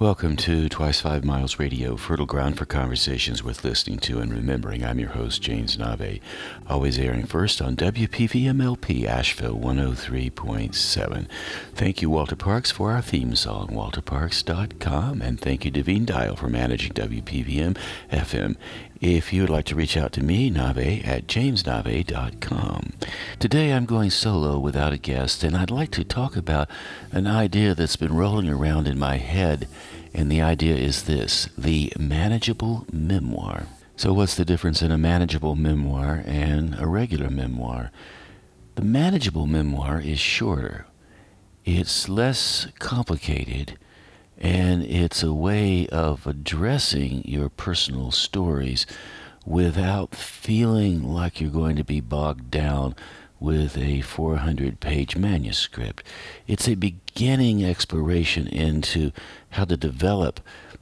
Welcome to Twice Five Miles Radio, fertile ground for conversations worth listening to and remembering. I'm your host, James Navé, always airing first on WPVMLP Asheville 103.7. Thank you, Walter Parks, for our theme song, walterparks.com, and thank you, Devine Dial, for managing WPVM FM. If you would like to reach out to me, Nave at jamesnave.com. Today I'm going solo without a guest, and I'd like to talk about an idea that's been rolling around in my head, and the idea is this the manageable memoir. So, what's the difference in a manageable memoir and a regular memoir? The manageable memoir is shorter, it's less complicated, and it's a way of addressing your personal stories without feeling like you're going to be bogged down with a 400 page manuscript. It's a beginning exploration into how to develop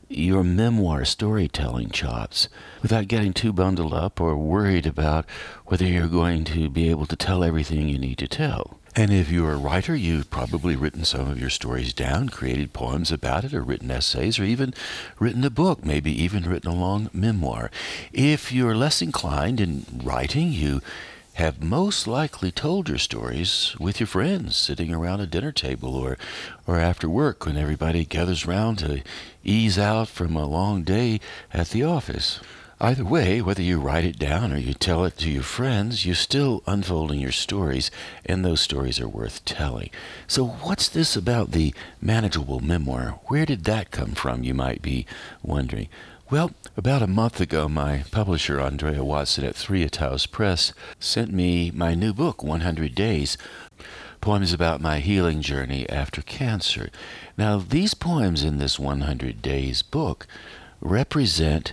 your memoir storytelling chops without getting too bundled up or worried about whether you're going to be able to tell everything you need to tell. And if you're a writer, you've probably written some of your stories down, created poems about it, or written essays, or even written a book, maybe even written a long memoir. If you're less inclined in writing, you have most likely told your stories with your friends sitting around a dinner table or, or after work when everybody gathers round to ease out from a long day at the office. Either way, whether you write it down or you tell it to your friends, you're still unfolding your stories, and those stories are worth telling. So, what's this about the manageable memoir? Where did that come from, you might be wondering? Well, about a month ago, my publisher, Andrea Watson at Three Taos Press, sent me my new book, 100 Days Poems about my healing journey after cancer. Now, these poems in this 100 Days book represent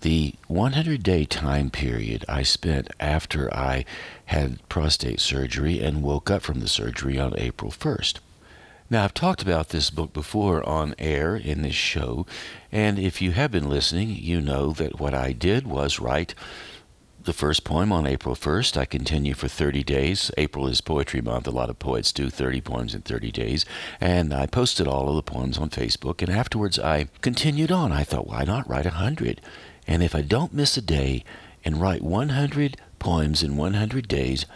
the 100 day time period I spent after I had prostate surgery and woke up from the surgery on April 1st. Now, I've talked about this book before on air in this show, and if you have been listening, you know that what I did was write the first poem on April 1st. I continue for 30 days. April is Poetry Month. A lot of poets do 30 poems in 30 days. And I posted all of the poems on Facebook, and afterwards I continued on. I thought, why not write 100? And if I don't miss a day and write 100 poems in 100 days,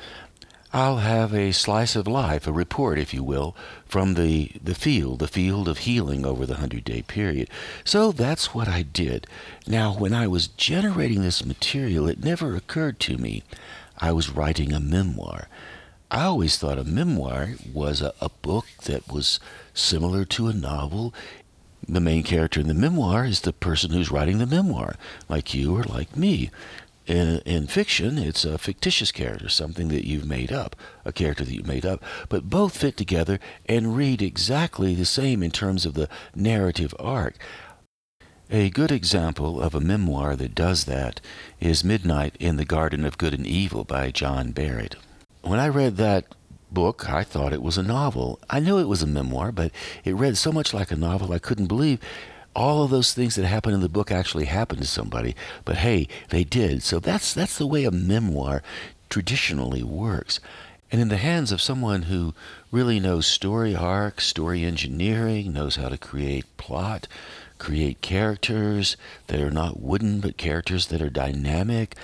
I'll have a slice of life, a report, if you will, from the, the field, the field of healing over the 100 day period. So that's what I did. Now, when I was generating this material, it never occurred to me I was writing a memoir. I always thought a memoir was a, a book that was similar to a novel the main character in the memoir is the person who's writing the memoir, like you or like me. In, in fiction, it's a fictitious character, something that you've made up, a character that you made up, but both fit together and read exactly the same in terms of the narrative arc. A good example of a memoir that does that is Midnight in the Garden of Good and Evil by John Berendt. When I read that book, I thought it was a novel. I knew it was a memoir, but it read so much like a novel I couldn't believe all of those things that happened in the book actually happened to somebody. But hey, they did. So that's that's the way a memoir traditionally works. And in the hands of someone who really knows story arc, story engineering, knows how to create plot, create characters that are not wooden but characters that are dynamic,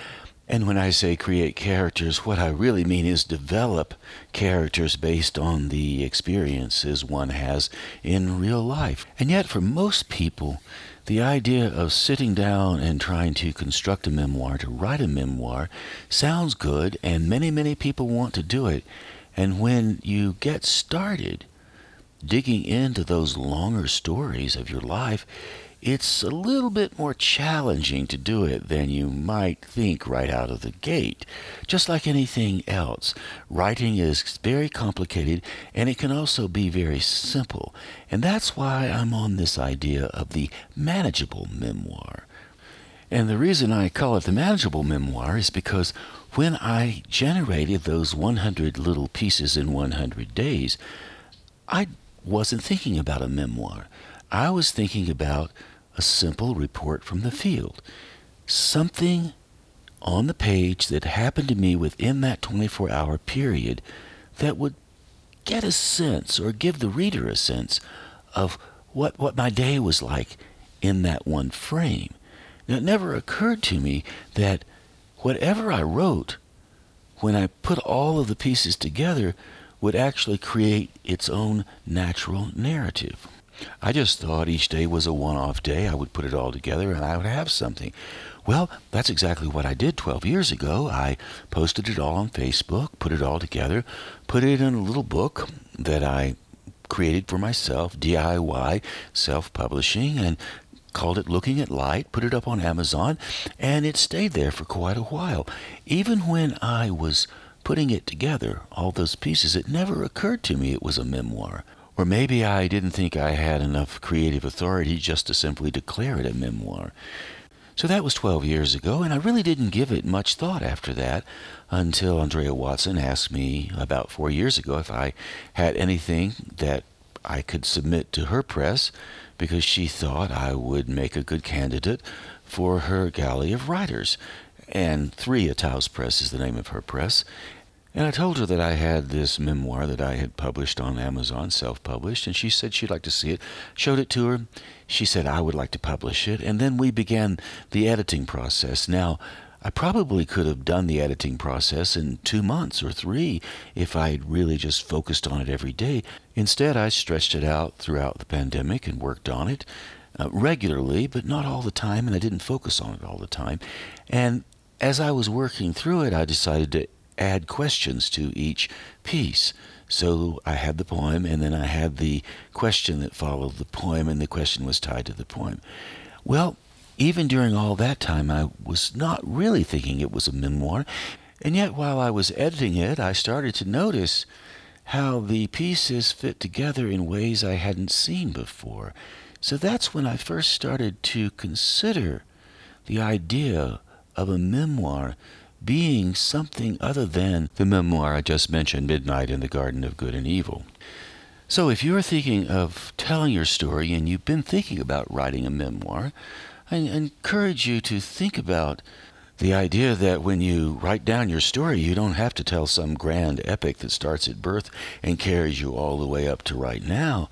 and when I say create characters, what I really mean is develop characters based on the experiences one has in real life. And yet, for most people, the idea of sitting down and trying to construct a memoir, to write a memoir, sounds good, and many, many people want to do it. And when you get started digging into those longer stories of your life, it's a little bit more challenging to do it than you might think right out of the gate. Just like anything else, writing is very complicated and it can also be very simple. And that's why I'm on this idea of the manageable memoir. And the reason I call it the manageable memoir is because when I generated those 100 little pieces in 100 days, I wasn't thinking about a memoir. I was thinking about a simple report from the field. Something on the page that happened to me within that 24 hour period that would get a sense or give the reader a sense of what, what my day was like in that one frame. Now, it never occurred to me that whatever I wrote, when I put all of the pieces together, would actually create its own natural narrative. I just thought each day was a one off day. I would put it all together and I would have something. Well, that's exactly what I did 12 years ago. I posted it all on Facebook, put it all together, put it in a little book that I created for myself, DIY, self publishing, and called it Looking at Light, put it up on Amazon, and it stayed there for quite a while. Even when I was putting it together, all those pieces, it never occurred to me it was a memoir. Or maybe I didn't think I had enough creative authority just to simply declare it a memoir. So that was 12 years ago, and I really didn't give it much thought after that until Andrea Watson asked me about four years ago if I had anything that I could submit to her press because she thought I would make a good candidate for her galley of writers. And Three Taos Press is the name of her press. And I told her that I had this memoir that I had published on Amazon, self published, and she said she'd like to see it. Showed it to her. She said I would like to publish it. And then we began the editing process. Now, I probably could have done the editing process in two months or three if I had really just focused on it every day. Instead, I stretched it out throughout the pandemic and worked on it uh, regularly, but not all the time, and I didn't focus on it all the time. And as I was working through it, I decided to add questions to each piece. So I had the poem, and then I had the question that followed the poem, and the question was tied to the poem. Well, even during all that time, I was not really thinking it was a memoir. And yet, while I was editing it, I started to notice how the pieces fit together in ways I hadn't seen before. So that's when I first started to consider the idea of a memoir being something other than the memoir I just mentioned, Midnight in the Garden of Good and Evil. So, if you're thinking of telling your story and you've been thinking about writing a memoir, I encourage you to think about the idea that when you write down your story, you don't have to tell some grand epic that starts at birth and carries you all the way up to right now.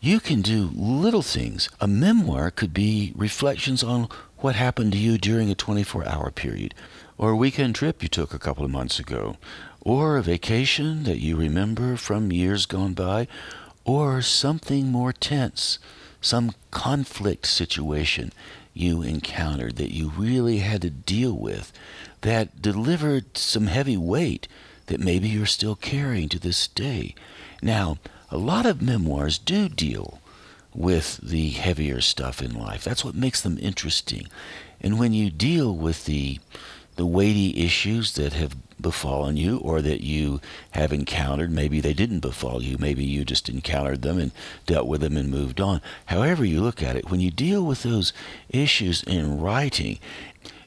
You can do little things. A memoir could be reflections on what happened to you during a 24 hour period or a weekend trip you took a couple of months ago, or a vacation that you remember from years gone by, or something more tense, some conflict situation you encountered that you really had to deal with that delivered some heavy weight that maybe you're still carrying to this day. Now, a lot of memoirs do deal with the heavier stuff in life. That's what makes them interesting. And when you deal with the the weighty issues that have befallen you or that you have encountered. Maybe they didn't befall you. Maybe you just encountered them and dealt with them and moved on. However, you look at it, when you deal with those issues in writing,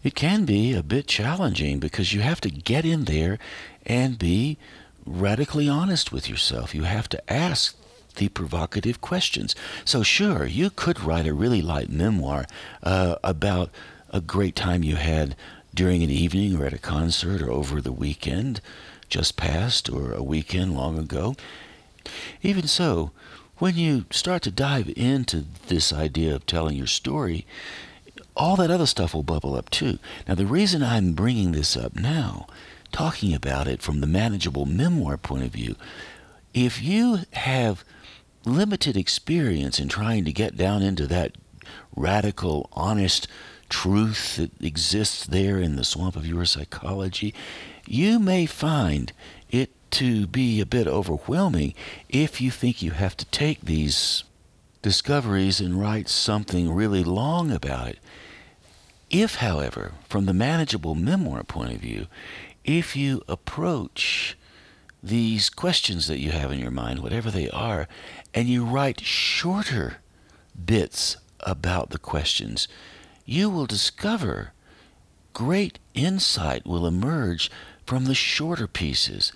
it can be a bit challenging because you have to get in there and be radically honest with yourself. You have to ask the provocative questions. So, sure, you could write a really light memoir uh, about a great time you had during an evening or at a concert or over the weekend just past or a weekend long ago. Even so, when you start to dive into this idea of telling your story, all that other stuff will bubble up too. Now, the reason I'm bringing this up now, talking about it from the manageable memoir point of view, if you have limited experience in trying to get down into that radical, honest, truth that exists there in the swamp of your psychology, you may find it to be a bit overwhelming if you think you have to take these discoveries and write something really long about it. If, however, from the manageable memoir point of view, if you approach these questions that you have in your mind, whatever they are, and you write shorter bits about the questions, you will discover great insight will emerge from the shorter pieces.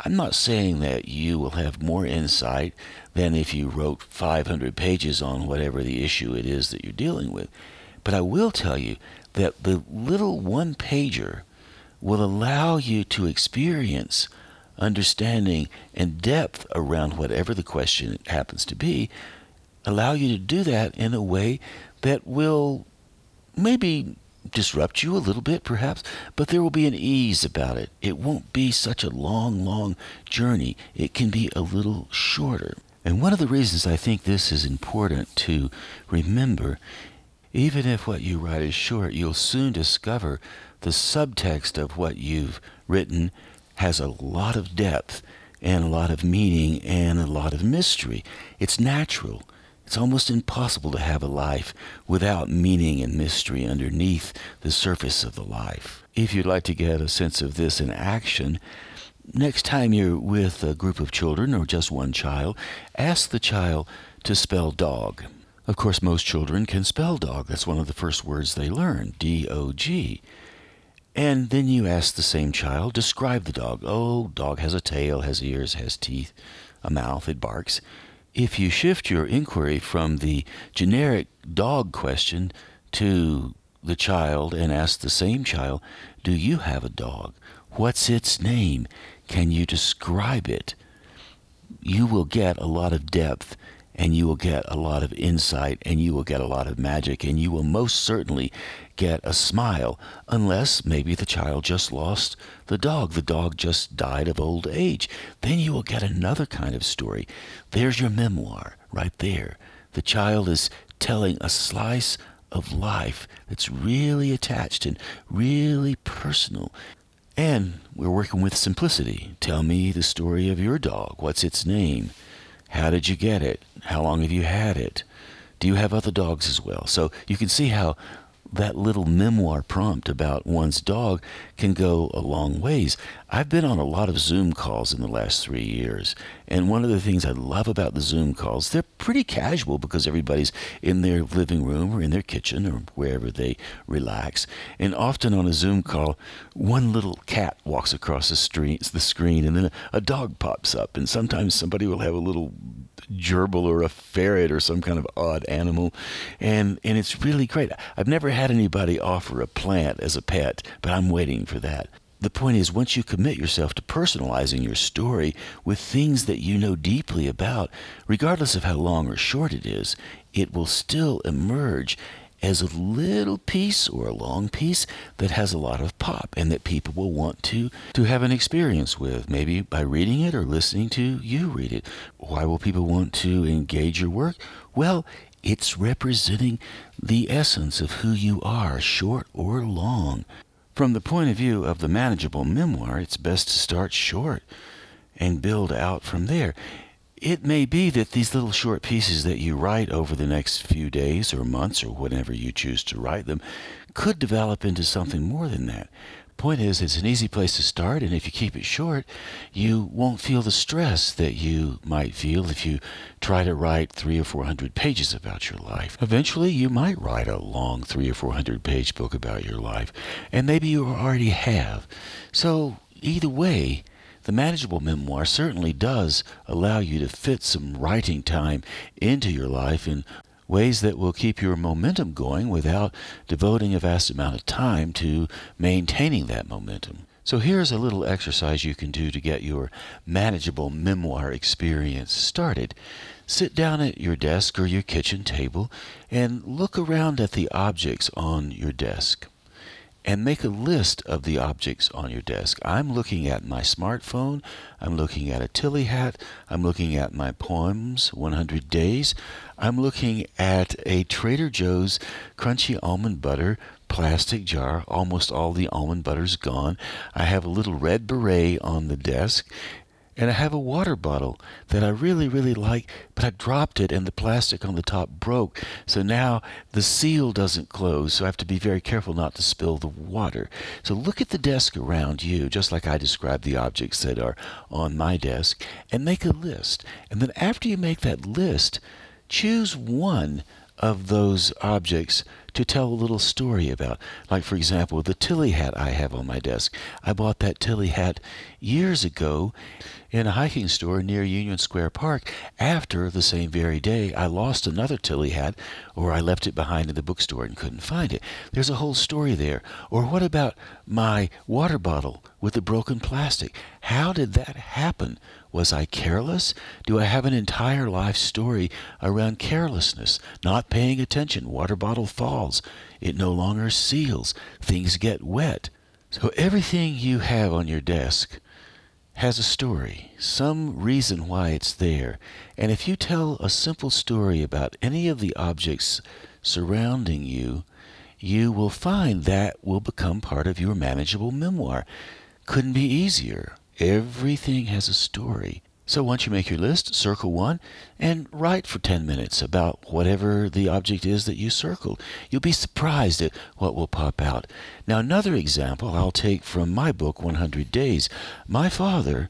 I'm not saying that you will have more insight than if you wrote 500 pages on whatever the issue it is that you're dealing with. But I will tell you that the little one pager will allow you to experience understanding and depth around whatever the question happens to be allow you to do that in a way that will maybe disrupt you a little bit, perhaps, but there will be an ease about it. It won't be such a long, long journey. It can be a little shorter. And one of the reasons I think this is important to remember, even if what you write is short, you'll soon discover the subtext of what you've written has a lot of depth and a lot of meaning and a lot of mystery. It's natural. It's almost impossible to have a life without meaning and mystery underneath the surface of the life. If you'd like to get a sense of this in action, next time you're with a group of children or just one child, ask the child to spell dog. Of course, most children can spell dog. That's one of the first words they learn D O G. And then you ask the same child, describe the dog. Oh, dog has a tail, has ears, has teeth, a mouth, it barks. If you shift your inquiry from the generic dog question to the child and ask the same child, Do you have a dog? What's its name? Can you describe it? You will get a lot of depth and you will get a lot of insight and you will get a lot of magic and you will most certainly get a smile unless maybe the child just lost the dog. The dog just died of old age. Then you will get another kind of story. There's your memoir right there. The child is telling a slice of life that's really attached and really personal. And we're working with simplicity. Tell me the story of your dog. What's its name how did you get it? How long have you had it? Do you have other dogs as well? So you can see how that little memoir prompt about one's dog can go a long ways. I've been on a lot of Zoom calls in the last three years, and one of the things I love about the Zoom calls, they're pretty casual because everybody's in their living room or in their kitchen or wherever they relax. And often on a Zoom call, one little cat walks across the, the screen, and then a, a dog pops up, and sometimes somebody will have a little gerbil or a ferret or some kind of odd animal, and and it's really great. I've never had anybody offer a plant as a pet, but I'm waiting for that. The point is, once you commit yourself to personalizing your story with things that you know deeply about, regardless of how long or short it is, it will still emerge as a little piece or a long piece that has a lot of pop and that people will want to to have an experience with. Maybe by reading it or listening to you read it. Why will people want to engage your work? Well it's representing the essence of who you are short or long from the point of view of the manageable memoir it's best to start short and build out from there it may be that these little short pieces that you write over the next few days or months or whenever you choose to write them could develop into something more than that. Point is, it's an easy place to start, and if you keep it short, you won't feel the stress that you might feel if you try to write three or four hundred pages about your life. Eventually, you might write a long three or four hundred page book about your life, and maybe you already have. So, either way, the manageable memoir certainly does allow you to fit some writing time into your life in ways that will keep your momentum going without devoting a vast amount of time to maintaining that momentum. So here's a little exercise you can do to get your manageable memoir experience started. Sit down at your desk or your kitchen table and look around at the objects on your desk and make a list of the objects on your desk. I'm looking at my smartphone, I'm looking at a Tilley hat, I'm looking at my poems 100 days, I'm looking at a Trader Joe's crunchy almond butter plastic jar. Almost all the almond butter's gone. I have a little red beret on the desk, and I have a water bottle that I really, really like, but I dropped it and the plastic on the top broke. So now the seal doesn't close, so I have to be very careful not to spill the water. So look at the desk around you, just like I described the objects that are on my desk, and make a list. And then after you make that list, choose one of those objects to tell a little story about. Like, for example, the Tilley hat I have on my desk. I bought that Tilley hat years ago in a hiking store near Union Square Park after the same very day I lost another Tilley hat or I left it behind in the bookstore and couldn't find it. There's a whole story there. Or what about my water bottle with the broken plastic? How did that happen? Was I careless? Do I have an entire life story around carelessness, not paying attention? Water bottle falls. It no longer seals. Things get wet. So everything you have on your desk has a story, some reason why it's there. And if you tell a simple story about any of the objects surrounding you, you will find that will become part of your manageable memoir. Couldn't be easier. Everything has a story. So once you make your list, circle one and write for 10 minutes about whatever the object is that you circled. You'll be surprised at what will pop out. Now, another example I'll take from my book, 100 Days. My father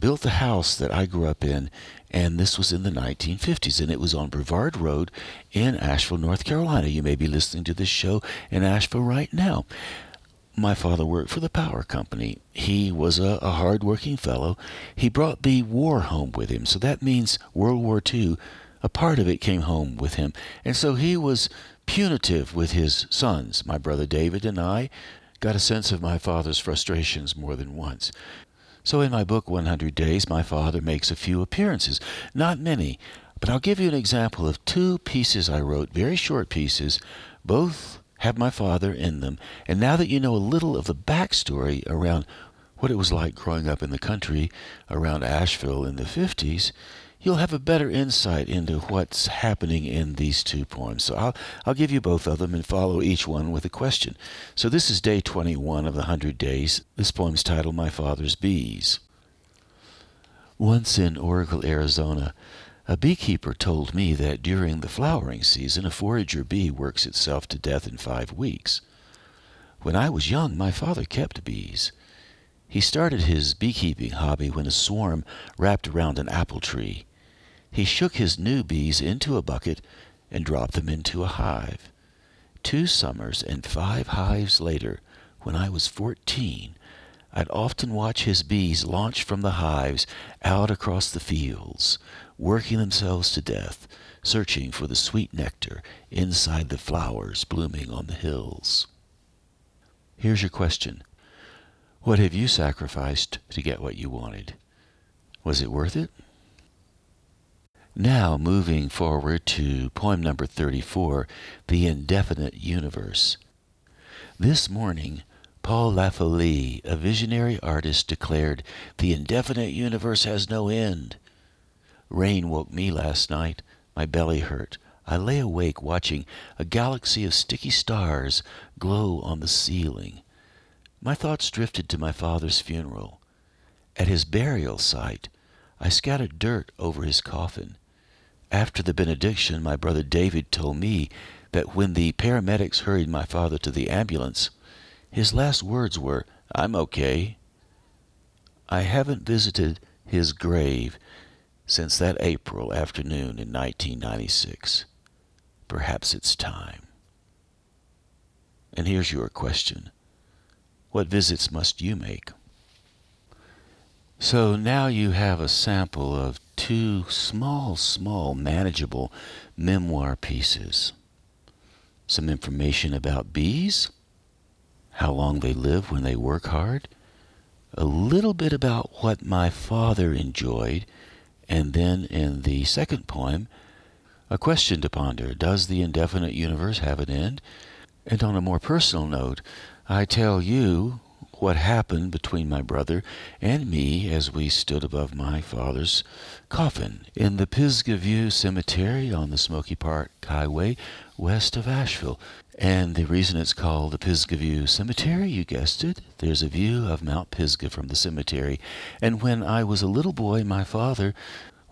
built the house that I grew up in, and this was in the 1950s, and it was on Brevard Road in Asheville, North Carolina. You may be listening to this show in Asheville right now my father worked for the power company. He was a, a hard-working fellow. He brought the war home with him, so that means World War II. A part of it came home with him, and so he was punitive with his sons. My brother David and I got a sense of my father's frustrations more than once. So in my book, 100 Days, my father makes a few appearances. Not many, but I'll give you an example of two pieces I wrote, very short pieces, both have my father in them. And now that you know a little of the backstory around what it was like growing up in the country around Asheville in the 50s, you'll have a better insight into what's happening in these two poems. So I'll, I'll give you both of them and follow each one with a question. So this is day 21 of the 100 days. This poem's titled My Father's Bees. Once in Oracle, Arizona, a beekeeper told me that during the flowering season, a forager bee works itself to death in five weeks. When I was young, my father kept bees. He started his beekeeping hobby when a swarm wrapped around an apple tree. He shook his new bees into a bucket and dropped them into a hive. Two summers and five hives later, when I was fourteen, I'd often watch his bees launch from the hives out across the fields, working themselves to death, searching for the sweet nectar inside the flowers blooming on the hills. Here's your question What have you sacrificed to get what you wanted? Was it worth it? Now, moving forward to poem number 34, The Indefinite Universe. This morning, Paul Laffoley, a visionary artist, declared, The indefinite universe has no end. Rain woke me last night. My belly hurt. I lay awake watching a galaxy of sticky stars glow on the ceiling. My thoughts drifted to my father's funeral. At his burial site, I scattered dirt over his coffin. After the benediction, my brother David told me that when the paramedics hurried my father to the ambulance, his last words were, I'm okay. I haven't visited his grave since that April afternoon in 1996. Perhaps it's time. And here's your question What visits must you make? So now you have a sample of two small, small, manageable memoir pieces. Some information about bees, how long they live when they work hard, a little bit about what my father enjoyed and then in the second poem, a question to ponder Does the indefinite universe have an end? And on a more personal note, I tell you what happened between my brother and me as we stood above my father's coffin in the Pisgah View Cemetery on the Smoky Park Highway west of Asheville. And the reason it's called the Pisgah View Cemetery, you guessed it, there's a view of Mount Pisgah from the cemetery. And when I was a little boy, my father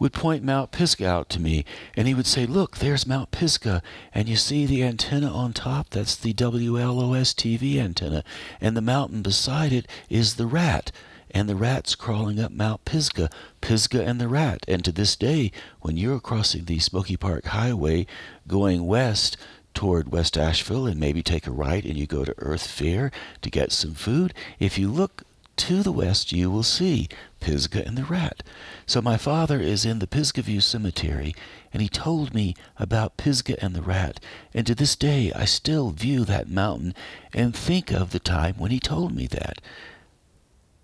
would point Mount Pisgah out to me, and he would say, Look, there's Mount Pisgah, and you see the antenna on top? That's the WLOS TV antenna, and the mountain beside it is the rat and the rat's crawling up Mount Pisgah, Pisgah and the rat. And to this day, when you're crossing the Smoky Park Highway going west toward West Asheville and maybe take a right and you go to Earth Fare to get some food, if you look to the west, you will see Pisgah and the rat. So my father is in the Pisgah View Cemetery, and he told me about Pisgah and the rat. And to this day, I still view that mountain and think of the time when he told me that.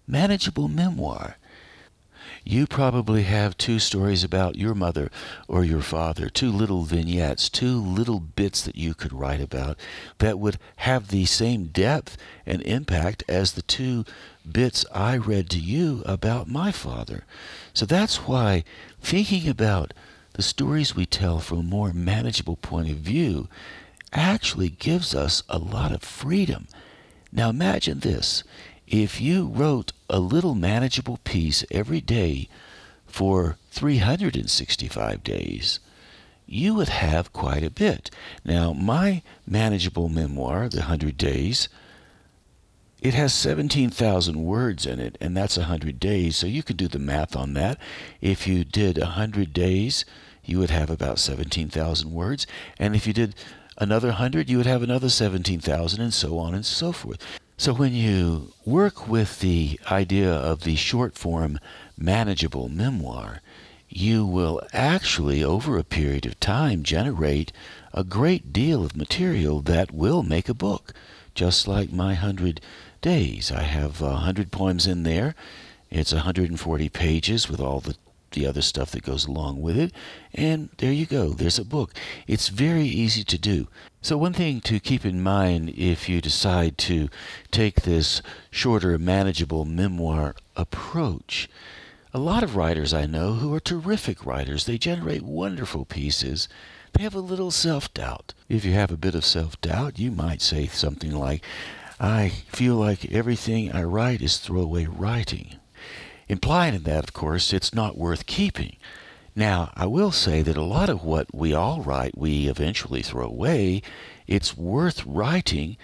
Manageable memoir. You probably have two stories about your mother or your father, two little vignettes, two little bits that you could write about that would have the same depth and impact as the two bits I read to you about my father. So that's why thinking about the stories we tell from a more manageable point of view actually gives us a lot of freedom. Now imagine this if you wrote a little manageable piece every day for 365 days, you would have quite a bit. Now, my manageable memoir, The Hundred Days, it has 17,000 words in it, and that's 100 days. So you could do the math on that. If you did 100 days, you would have about 17,000 words. And if you did another 100, you would have another 17,000, and so on and so forth. So when you work with the idea of the short form manageable memoir, you will actually, over a period of time, generate a great deal of material that will make a book. Just like my hundred days. I have a hundred poems in there. It's 140 pages with all the the other stuff that goes along with it. And there you go, there's a book. It's very easy to do. So, one thing to keep in mind if you decide to take this shorter, manageable memoir approach, a lot of writers I know who are terrific writers, they generate wonderful pieces. They have a little self doubt. If you have a bit of self doubt, you might say something like, I feel like everything I write is throwaway writing. Implied in that, of course, it's not worth keeping. Now, I will say that a lot of what we all write, we eventually throw away. It's worth writing.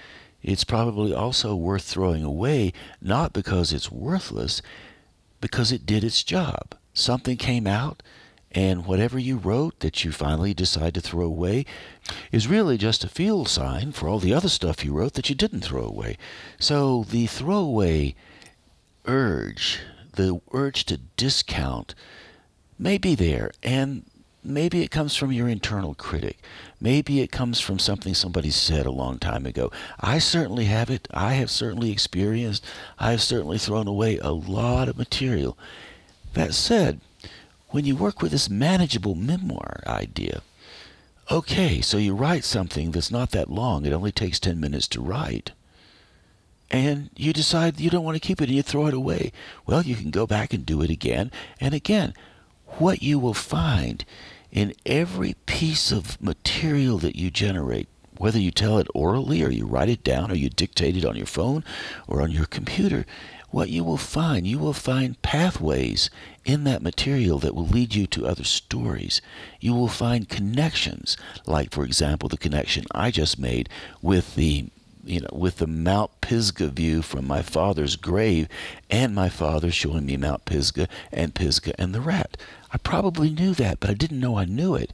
It's probably also worth throwing away, not because it's worthless, because it did its job. Something came out, and whatever you wrote that you finally decide to throw away is really just a field sign for all the other stuff you wrote that you didn't throw away. So the throwaway urge the urge to discount may be there, and maybe it comes from your internal critic. Maybe it comes from something somebody said a long time ago. I certainly have it. I have certainly experienced. I have certainly thrown away a lot of material. That said, when you work with this manageable memoir idea, okay, so you write something that's not that long, it only takes 10 minutes to write and you decide you don't want to keep it and you throw it away. Well, you can go back and do it again and again. What you will find in every piece of material that you generate, whether you tell it orally or you write it down or you dictate it on your phone or on your computer, what you will find, you will find pathways in that material that will lead you to other stories. You will find connections, like, for example, the connection I just made with the you know, with the Mount Pisgah view from my father's grave, and my father showing me Mount Pisgah and Pisgah and the rat. I probably knew that, but I didn't know I knew it.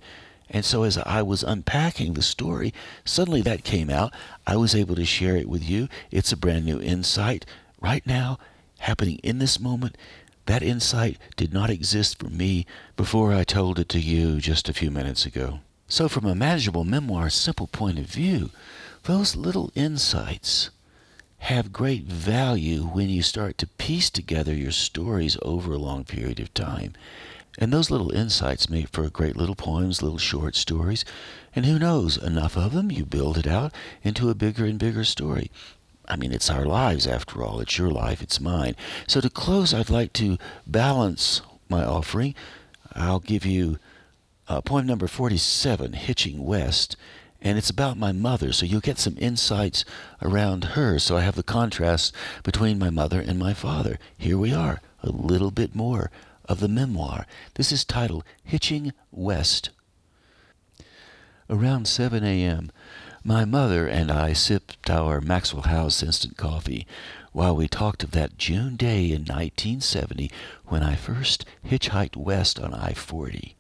And so, as I was unpacking the story, suddenly that came out. I was able to share it with you. It's a brand new insight right now, happening in this moment. That insight did not exist for me before I told it to you just a few minutes ago. So, from a manageable memoir simple point of view, those little insights have great value when you start to piece together your stories over a long period of time. And those little insights make for great little poems, little short stories. And who knows, enough of them, you build it out into a bigger and bigger story. I mean, it's our lives after all. It's your life, it's mine. So to close, I'd like to balance my offering. I'll give you uh, poem number 47, Hitching West and it's about my mother, so you'll get some insights around her. So I have the contrast between my mother and my father. Here we are, a little bit more of the memoir. This is titled Hitching West. Around 7 a.m., my mother and I sipped our Maxwell House instant coffee while we talked of that June day in 1970 when I first hitchhiked west on I 40.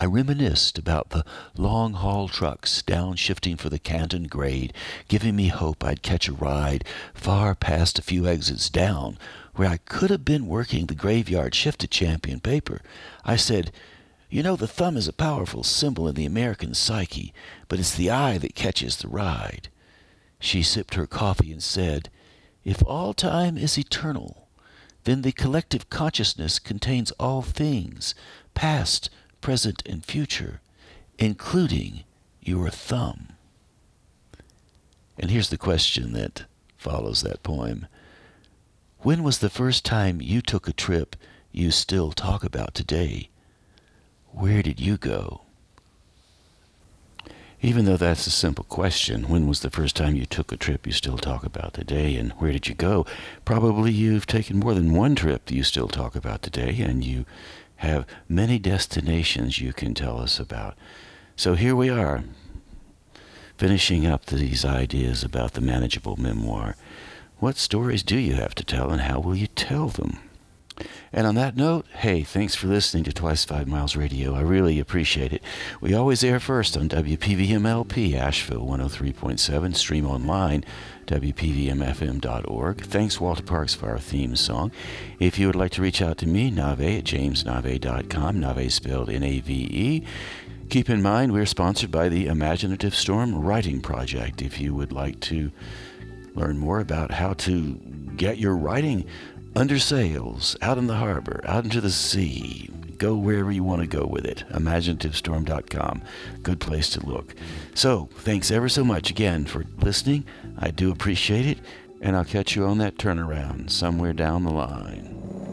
I reminisced about the long haul trucks downshifting for the Canton grade, giving me hope I'd catch a ride far past a few exits down, where I could have been working the graveyard shift at Champion Paper. I said, You know, the thumb is a powerful symbol in the American psyche, but it's the eye that catches the ride. She sipped her coffee and said, If all time is eternal, then the collective consciousness contains all things, past, present, and future, including your thumb. And here's the question that follows that poem When was the first time you took a trip you still talk about today? Where did you go? Even though that's a simple question, when was the first time you took a trip you still talk about today, and where did you go? Probably you've taken more than one trip you still talk about today, and you have many destinations you can tell us about. So here we are, finishing up these ideas about the manageable memoir. What stories do you have to tell, and how will you tell them? And on that note, hey, thanks for listening to Twice Five Miles Radio. I really appreciate it. We always air first on WPVMLP, Asheville 103.7, stream online, WPVMFM.org. Thanks, Walter Parks, for our theme song. If you would like to reach out to me, Nave at jamesnave.com, Nave spelled N A V E. Keep in mind, we're sponsored by the Imaginative Storm Writing Project. If you would like to learn more about how to get your writing under sails, out in the harbor, out into the sea. Go wherever you want to go with it. ImaginativeStorm.com. Good place to look. So, thanks ever so much again for listening. I do appreciate it, and I'll catch you on that turnaround somewhere down the line.